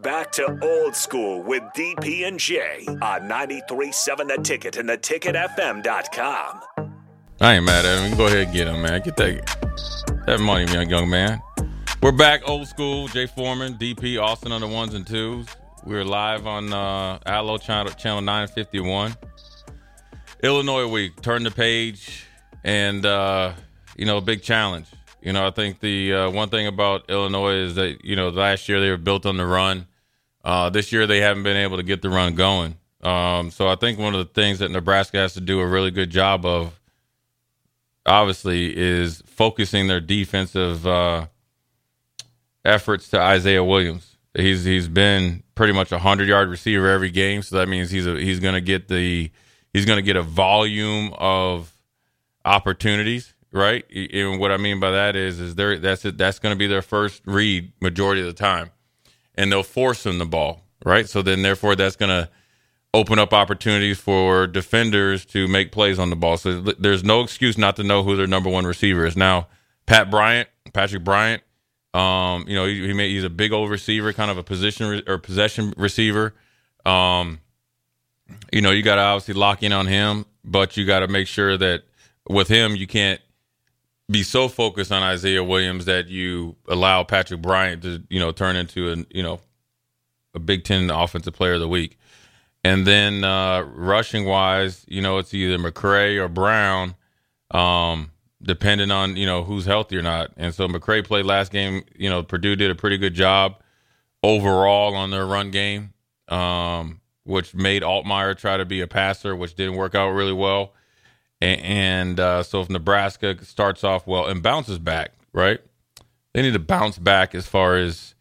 Back to old school with DP and J on 93.7 The Ticket and theticketfm.com. I ain't mad at him. Go ahead and get him, man. Get that that money, young young man. We're back old school. Jay Foreman, DP, Austin on the ones and twos. We're live on uh, Allo channel, channel 951. Illinois week. Turn the page and, uh, you know, big challenge. You know, I think the uh, one thing about Illinois is that, you know, last year they were built on the run. Uh, this year they haven't been able to get the run going. Um, so I think one of the things that Nebraska has to do a really good job of, obviously, is focusing their defensive uh, efforts to Isaiah Williams. He's he's been pretty much a hundred yard receiver every game, so that means he's a, he's going to get the he's going to get a volume of opportunities, right? And what I mean by that is is there that's it, that's going to be their first read majority of the time, and they'll force them the ball, right? So then therefore that's going to open up opportunities for defenders to make plays on the ball. So there's no excuse not to know who their number one receiver is. Now, Pat Bryant, Patrick Bryant, um, you know, he, he he's a big old receiver, kind of a position re- or possession receiver. Um, you know, you got to obviously lock in on him, but you got to make sure that with him, you can't be so focused on Isaiah Williams that you allow Patrick Bryant to, you know, turn into a, you know, a Big Ten offensive player of the week. And then uh, rushing wise, you know, it's either McCray or Brown. Um, depending on you know who's healthy or not. And so McCray played last game. You know, Purdue did a pretty good job overall on their run game, um, which made Altmyer try to be a passer, which didn't work out really well. And, uh, so if Nebraska starts off well and bounces back, right? They need to bounce back as far as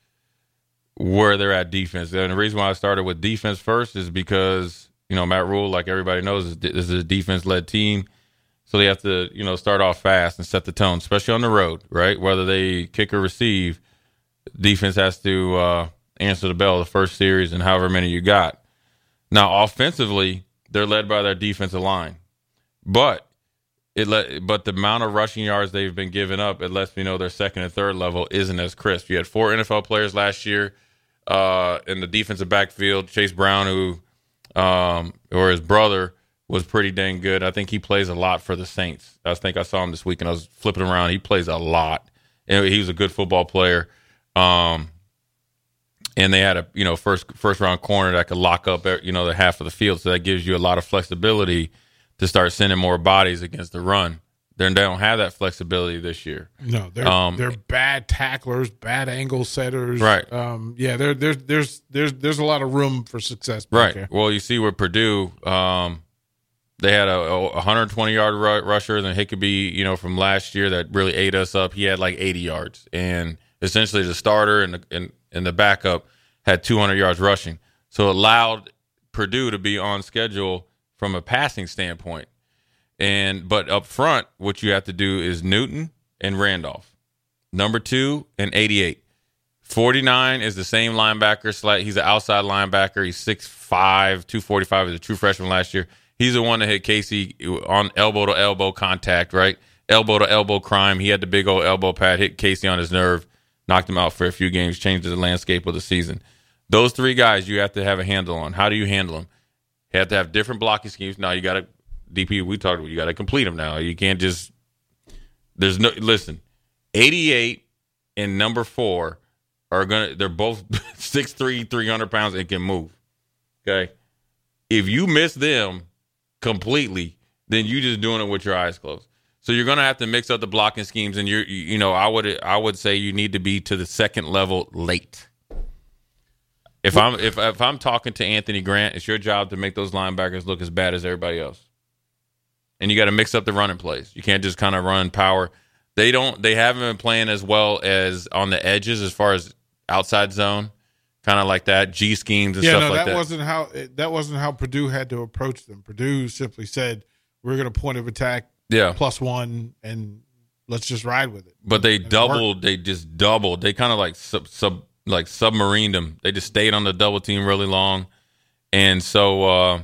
where they're at defense. And the reason why I started with defense first is because you know Matt Rhule, like everybody knows, this is a defense led team so they have to, you know, start off fast and set the tone, especially on the road, right? Whether they kick or receive, defense has to uh, answer the bell the first series and however many you got. Now, offensively, they're led by their defensive line, but it let, but the amount of rushing yards they've been giving up, it lets me know their second and third level isn't as crisp. You had four NFL players last year uh, in the defensive backfield: Chase Brown, who um, or his brother was pretty dang good. I think he plays a lot for the Saints. I think I saw him this week and I was flipping around. He plays a lot. And he was a good football player. Um, and they had a you know first first round corner that could lock up you know the half of the field, so that gives you a lot of flexibility to start sending more bodies against the run. They're, they don't have that flexibility this year. No, they're um, they're bad tacklers, bad angle setters. Right. Um, yeah, there there's there's there's there's a lot of room for success. right. There. Well, you see with Purdue, um, they had a, a 120 yard rusher, then Hickey, you know, from last year that really ate us up. He had like 80 yards, and essentially the starter and the, and, and the backup had 200 yards rushing. So it allowed Purdue to be on schedule from a passing standpoint. And but up front, what you have to do is Newton and Randolph. Number two and 88. 49 is the same linebacker. He's an outside linebacker. He's 6'5, 245 as a true freshman last year. He's the one that hit Casey on elbow to elbow contact, right? Elbow to elbow crime. He had the big old elbow pad, hit Casey on his nerve, knocked him out for a few games, changed the landscape of the season. Those three guys you have to have a handle on. How do you handle them? You have to have different blocking schemes. Now you got to DP. We talked about you got to complete them. Now you can't just. There's no listen. 88 and number four are gonna. They're both 6'3", 300 pounds and can move. Okay, if you miss them completely, then you just doing it with your eyes closed. So you're gonna have to mix up the blocking schemes, and you're you know I would I would say you need to be to the second level late. If I'm if if I'm talking to Anthony Grant, it's your job to make those linebackers look as bad as everybody else. And you got to mix up the running plays. You can't just kind of run power. They don't. They haven't been playing as well as on the edges as far as outside zone, kind of like that G schemes and yeah, stuff no, like that, Yeah, that. wasn't how that wasn't how Purdue had to approach them. Purdue simply said, "We're going to point of attack yeah, plus one, and let's just ride with it." but they And doubled. They just doubled. They kind of like sub, sub like submarined them. They just stayed on the double team really long, and so uh,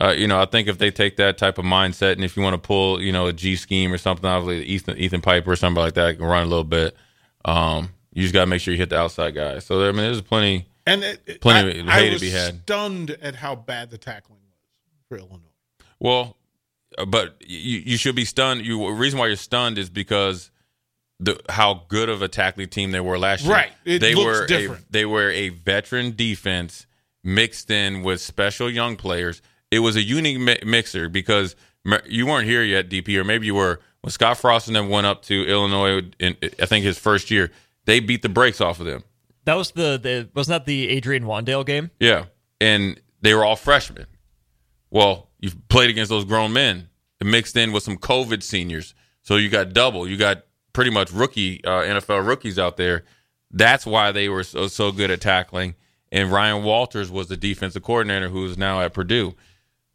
uh, you know I think if they take that type of mindset, and if you want to pull you know a G scheme or something, obviously Ethan Ethan Piper or something like that can run a little bit. Um, you just got to make sure you hit the outside guy. So I mean, there's plenty. And it, Plenty of I, hay to be had. Stunned at how bad the tackling was for Illinois. Well, uh, but you you should be stunned. You the reason why you're stunned is because the how good of a tackling team they were last year. Right. It they looks were different. A, they were a veteran defense mixed in with special young players. It was a unique mi- mixer because you weren't here yet, DP, or maybe you were when Scott Frost and them went up to Illinois. In I think his first year, they beat the brakes off of them. That was the, the wasn't that the Adrian Wan'Dale game? Yeah, and they were all freshmen. Well, you played against those grown men, mixed in with some COVID seniors, so you got double. You got pretty much rookie uh, NFL rookies out there. That's why they were so so good at tackling. And Ryan Walters was the defensive coordinator who is now at Purdue.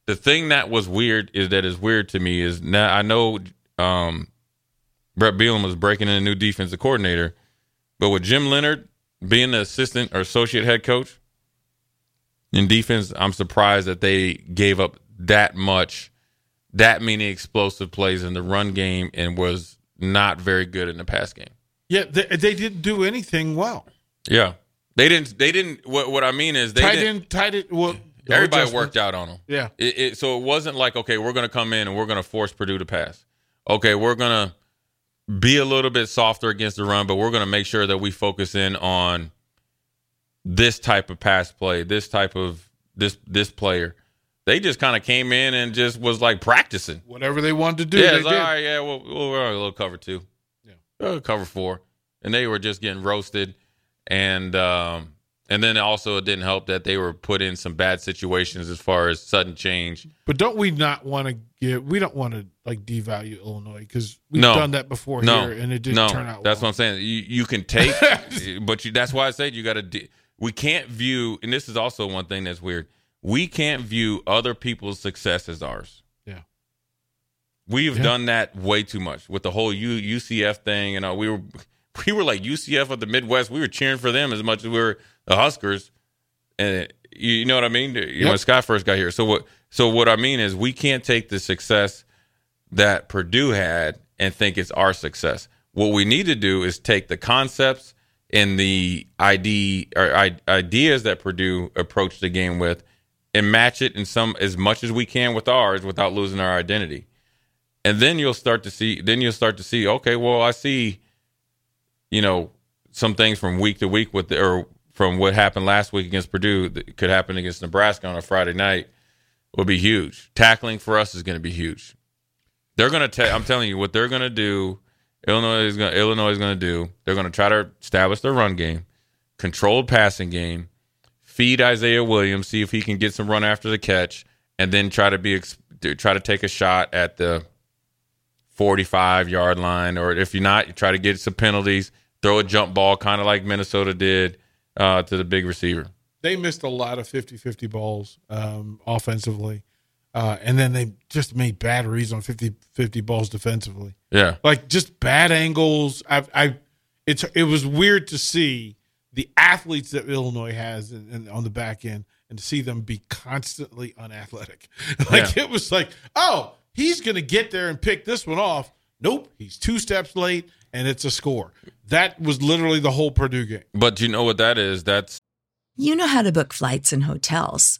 The thing that was weird is that is weird to me is now I know um, Brett Bielema was breaking in a new defensive coordinator, but with Jim Leonhard being the assistant or associate head coach, in defense, I'm surprised that they gave up that much, that many explosive plays in the run game and was not very good in the pass game. Yeah, they, they didn't do anything well. Yeah, they didn't. They didn't. What, what I mean is they tight didn't. end, tight end. Well, Everybody worked out on them. Yeah. It, it, so it wasn't like okay, we're going to come in and we're going to force Purdue to pass. Okay, we're going to be a little bit softer against the run, but we're going to make sure that we focus in on this type of pass play, this type of this this player. They just kind of came in and just was like practicing. Whatever they wanted to do, yeah, they like, all right, yeah, we'll, we'll little cover two, Yeah. uh, cover four, and they were just getting roasted, and um, and then also it didn't help that they were put in some bad situations as far as sudden change. But don't we not want to give? We don't want to like devalue Illinois because we've No. done that before no, here, and it didn't no, turn out. That's well. what I'm saying. You you can take, but you, that's why I said you got to. De- we can't view, and this is also one thing that's weird. We can't view other people's success as ours. Yeah. We've Yeah. done that way too much with the whole U, UCF thing, and uh, we were we were like UCF of the Midwest. We were cheering for them as much as we were the Huskers, and you, you know what I mean. You know, when Scott first got here. So what? So what I mean is we can't take the success that Purdue had and think it's our success. What we need to do is take the concepts and the ID or i- ideas that Purdue approached the game with and match it in some as much as we can with ours without losing our identity. And then you'll start to see then you'll start to see okay, well, I see you know some things from week to week with the, or from what happened last week against Purdue that could happen against Nebraska on a Friday night will be huge. Tackling for us is going to be huge. They're going to tell. I'm telling you what they're going to do. Illinois is going. Illinois is going to do. They're going to try to establish their run game, controlled passing game, feed Isaiah Williams, see if he can get some run after the catch, and then try to be try to take a shot at the 45 yard line, or if you're not, you try to get some penalties, throw a jump ball, kind of like Minnesota did uh, to the big receiver. They missed a lot of 50-50 balls um, offensively, uh, and then they just made bad reads on 50-50 balls defensively. Yeah, like just bad angles. I, I, it's it was weird to see the athletes that Illinois has in, in, on the back end, and to see them be constantly unathletic. like it was like, oh, he's going to get there and pick this one off. Nope, he's two steps late, and it's a score. That was literally the whole Purdue game. but you know what that is? That's You know how to book flights and hotels.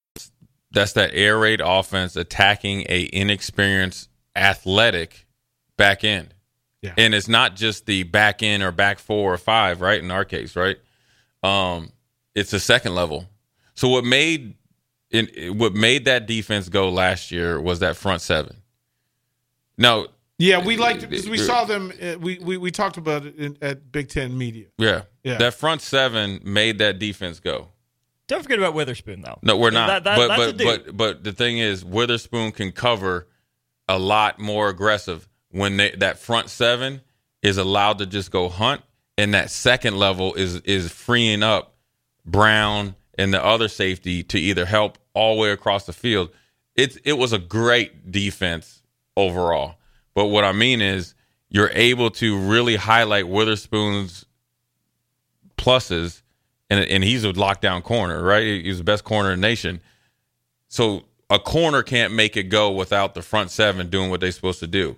That's that air raid offense attacking a inexperienced athletic back end. Yeah. And it's not just the back end or back four or five, right? In our case, right? Um, it's a second level. So what made in, what made that defense go last year was that front seven. No, Yeah, we liked because we saw them. Uh, we, we we talked about it in, at Big Ten Media. yeah, Yeah. that front seven made that defense go. Don't forget about Witherspoon, though. No, we're not. That- that- but but but but the thing is, Witherspoon can cover a lot more aggressive when they, that front seven is allowed to just go hunt, and that second level is is freeing up Brown and the other safety to either help all the way across the field. It's it was a great defense overall, but what I mean is you're able to really highlight Witherspoon's pluses, and and he's a lockdown corner, right? He's the best corner in the nation. So a corner can't make it go without the front seven doing what they're supposed to do.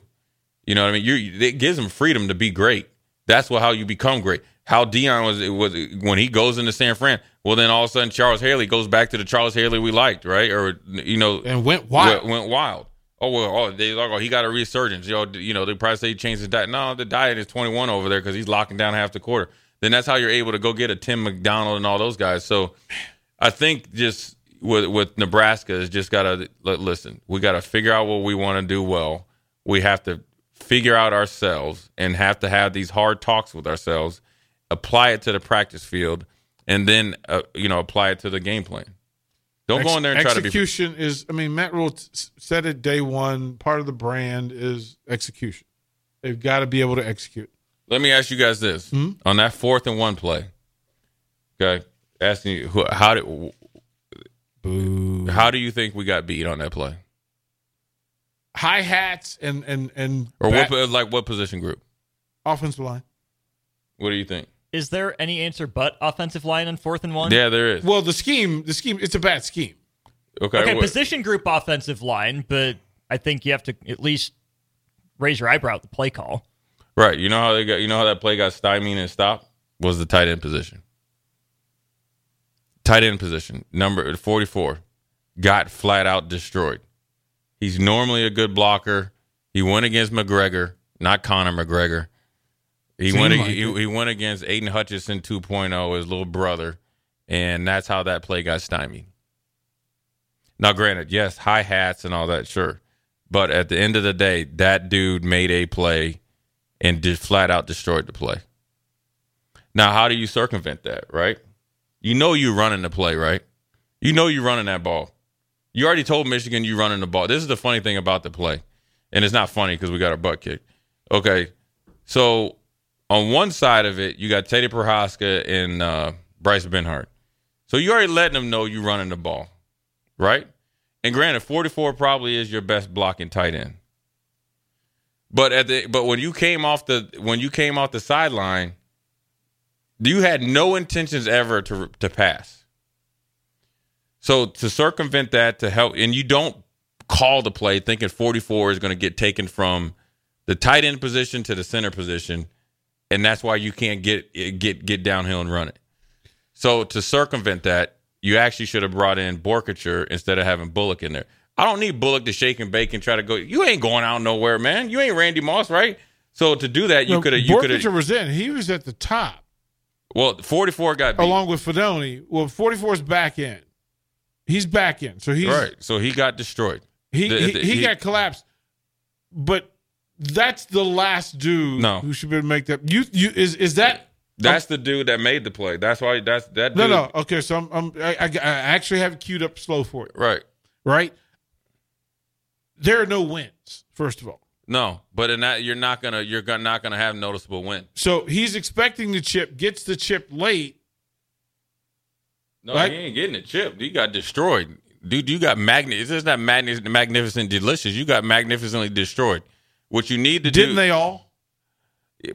You know what I mean? You it gives them freedom to be great. That's what how you become great. How Deion was it was when he goes into San Fran. Well, then all of a sudden Charles Haley goes back to the Charles Haley we liked, right? Or you know, And went wild. Went, went wild. Oh well, oh they like oh he got a resurgence. You know, you know they probably say he changed his diet. No, the diet is twenty one over there because he's locking down half the quarter. Then that's how you're able to go get a Tim McDonald and all those guys. So I think just with with Nebraska is just gotta li- listen. We gotta figure out what we want to do well. We have to figure out ourselves and have to have these hard talks with ourselves. Apply it to the practice field, and then uh, you know apply it to the game plan. Don't go in there and try to be. execution is. I mean, Matt Rhule t- said it day one. Part of the brand is execution. They've got to be able to execute. Let me ask you guys this: hmm? on that fourth and one play, okay, asking you who, how did how do you think we got beat on that play, High hats and and and or back- what like what position group? offensive line. What do you think? Is there any answer but offensive line on fourth and one? Yeah, there is. Well, the scheme, the scheme, it's a bad scheme. Okay, Okay, what- position group offensive line, but I think you have to at least raise your eyebrow at the play call. Right. You know how they got. You know how that play got stymied and stopped was the tight end position. Tight end position number forty four got flat out destroyed. He's normally a good blocker. He went against McGregor, not Conor McGregor. He Seemed went. like he, he went against Aidan Hutchinson 2.0, his little brother, and that's how that play got stymied. Now, granted, yes, high hats and all that, sure, but at the end of the day, that dude made a play and did flat out destroyed the play. Now, how do you circumvent that? Right? You know you're running the play, right? You know you're running that ball. You already told Michigan you're running the ball. This is the funny thing about the play, and it's not funny because we got our butt kicked. Okay, so on one side of it, you got Teddy Prochazka and uh, Bryce Benhart. So you already letting them know you're running the ball, right? And granted, 44 probably is your best blocking tight end. But at the but when you came off the when you came off the sideline, you had no intentions ever to to pass. So to circumvent that to help and you don't call the play thinking 44 is going to get taken from the tight end position to the center position and that's why you can't get get get downhill and run it. So to circumvent that, you actually should have brought in Boerkircher instead of having Bullock in there. I don't need Bullock to shake and bake and try to go. You ain't going out nowhere, man. You ain't Randy Moss, right? So to do that, you No, could have. You could have. was in. He was at the top Well, forty four got beat. along with Fidone. Well, 44 is back in. He's back in. So he's right. So he got destroyed. he The- he, the- he he- got collapsed. But that's the last dude No. who should be able to make that. You you is is that That's the dude that made the play. That's why. That's that. no Dude, no okay? So I'm, I'm I, I, I actually have it queued up slow for it. Right. Right. There are no wins. First of all, No, but in that you're not gonna you're gonna, not gonna have noticeable win. so he's expecting the chip, gets the chip late. No, Right. he ain't getting the chip. He got destroyed, dude. You got magni It's just not magni- magnificent, delicious. You got magnificently destroyed. What you need to Didn't do, they all?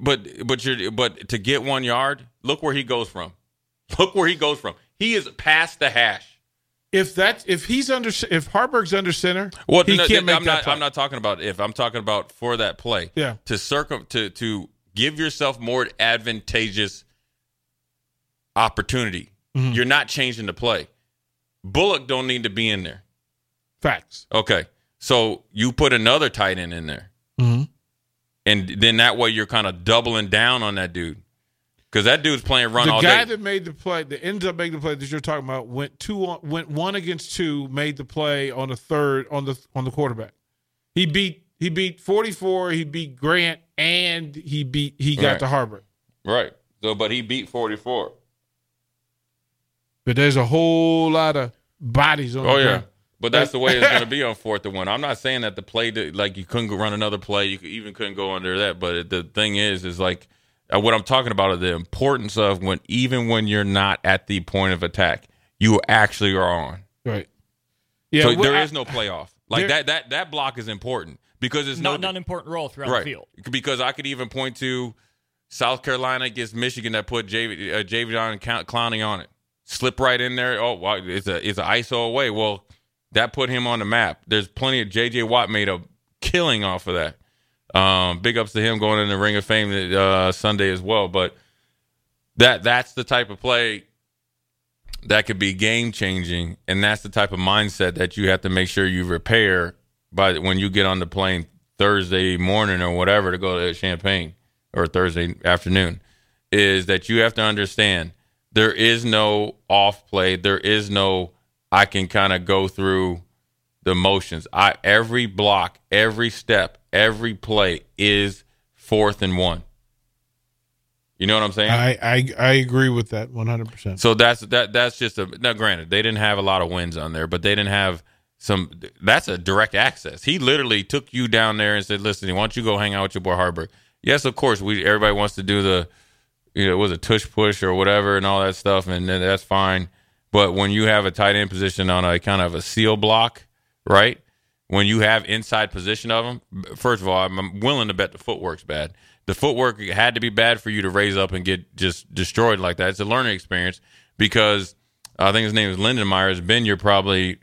but but you're but to get one yard, look where he goes from. Look where he goes from. He is past the hash. If that's if he's under if Haarberg's under center, Well, he no, can't make I'm that not. play. I'm not talking about if. I'm talking about for that play. Yeah. To circum to to give yourself more advantageous opportunity. Mm-hmm. You're not changing the play. Bullock don't need to be in there. Facts. Okay. So you put another tight end in there. Mm-hmm. And then that way you're kind of doubling down on that dude. Because that dude's playing run all day. the all guy day. that made the play that ended up making the play that you're talking about went two on, went one against two, made the play on the third on the on the quarterback. He beat he beat 44, he beat Grant, and he beat he got Right. to Harvard. right. So, but he beat 44. But there's a whole lot of bodies on Oh the yeah, ground. but that's the way it's going to be on fourth and one. I'm not saying that the play that like you couldn't go run another play, you could, even couldn't go under that. But the thing is, is like uh, what I'm talking about is the importance of when even when you're not at the point of attack, you actually are on. Right. Yeah, so well, there I- is no playoff. Like there- that that that block is important because it's Not no an important role throughout right the field. because I could even point to South Carolina against Michigan that put J- uh, Javion Count- Clowney on it. Slip right in there. Oh, wow, it's a it's an ISO away. Well, that put him on the map. There's plenty of JJ Watt made a killing off of that. Um, big ups to him going in the Ring of Fame uh, Sunday as well. But that that's the type of play that could be game changing, and that's the type of mindset that you have to make sure you repair by when you get on the plane Thursday morning or whatever to go to Champaign or Thursday afternoon. Is that you have to understand there is no off play, there is no I can kind of go through the motions. I every block, every step, every play is fourth and one. You know what I'm saying? I, I I agree with that 100. percent So that's that that's just a now granted, they didn't have a lot of wins on there, but they didn't have some that's a direct access. He literally took you down there and said, Listen, why don't you go hang out with your boy Haarberg? Yes, of course, we everybody wants to do the you know, it was a tush push or whatever and all that stuff, and that's fine. But when you have a tight end position on a kind of a seal block, right? When you have inside position of them, first of all, I'm- willing to bet the footwork's bad. The footwork had to be bad for you to raise up and get just destroyed like that. It's a learning experience because I think his name is Lindenmeyer. Has been your probably,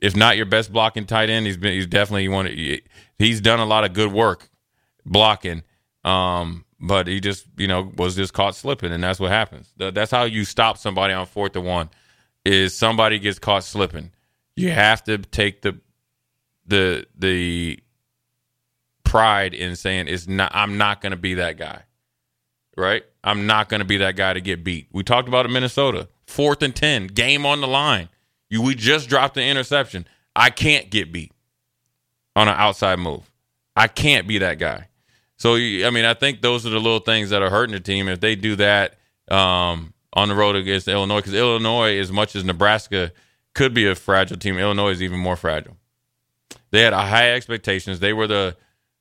if not your best blocking tight end, he's been he's definitely one. He's done a lot of good work blocking, um, but he just you know was just caught slipping, and that's what happens. That's how you stop somebody on fourth to one. Is somebody gets caught slipping, you have to take the the the pride in saying it's not I'm not going to be that guy. Right? I'm not going to be that guy to get beat. We talked about it Minnesota. 4th and 10, game on the line. You we just dropped the interception. I can't get beat on an outside move. I can't be that guy. So I mean, I think those are the little things that are hurting the team. If they do that um, on the road against Illinois, because Illinois, as much as Nebraska could be a fragile team, Illinois is even more fragile. They had a high expectations. They were the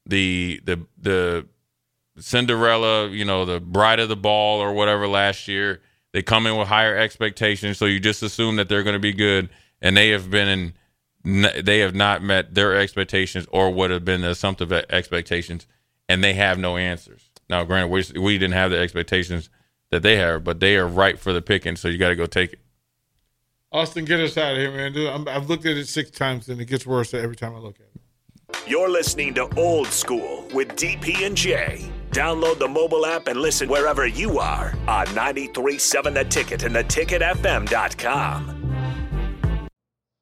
the the the Cinderella, you know, the bride of the ball or whatever last year. They come in with higher expectations, so you just assume that they're going to be good, and they have been in. They have not met their expectations or what have been the assumptive expectations, and they have no answers. Now, granted, we, we didn't have the expectations that they have, but they are ripe for the picking, so you got to go take it. Austin, get us out of here, man. Dude, I'm, I've looked at it six times, and it gets worse every time I look at it. You're listening to Old School with DP and J. Download the mobile app and listen wherever you are on 93.7 The Ticket and theticketfm.com.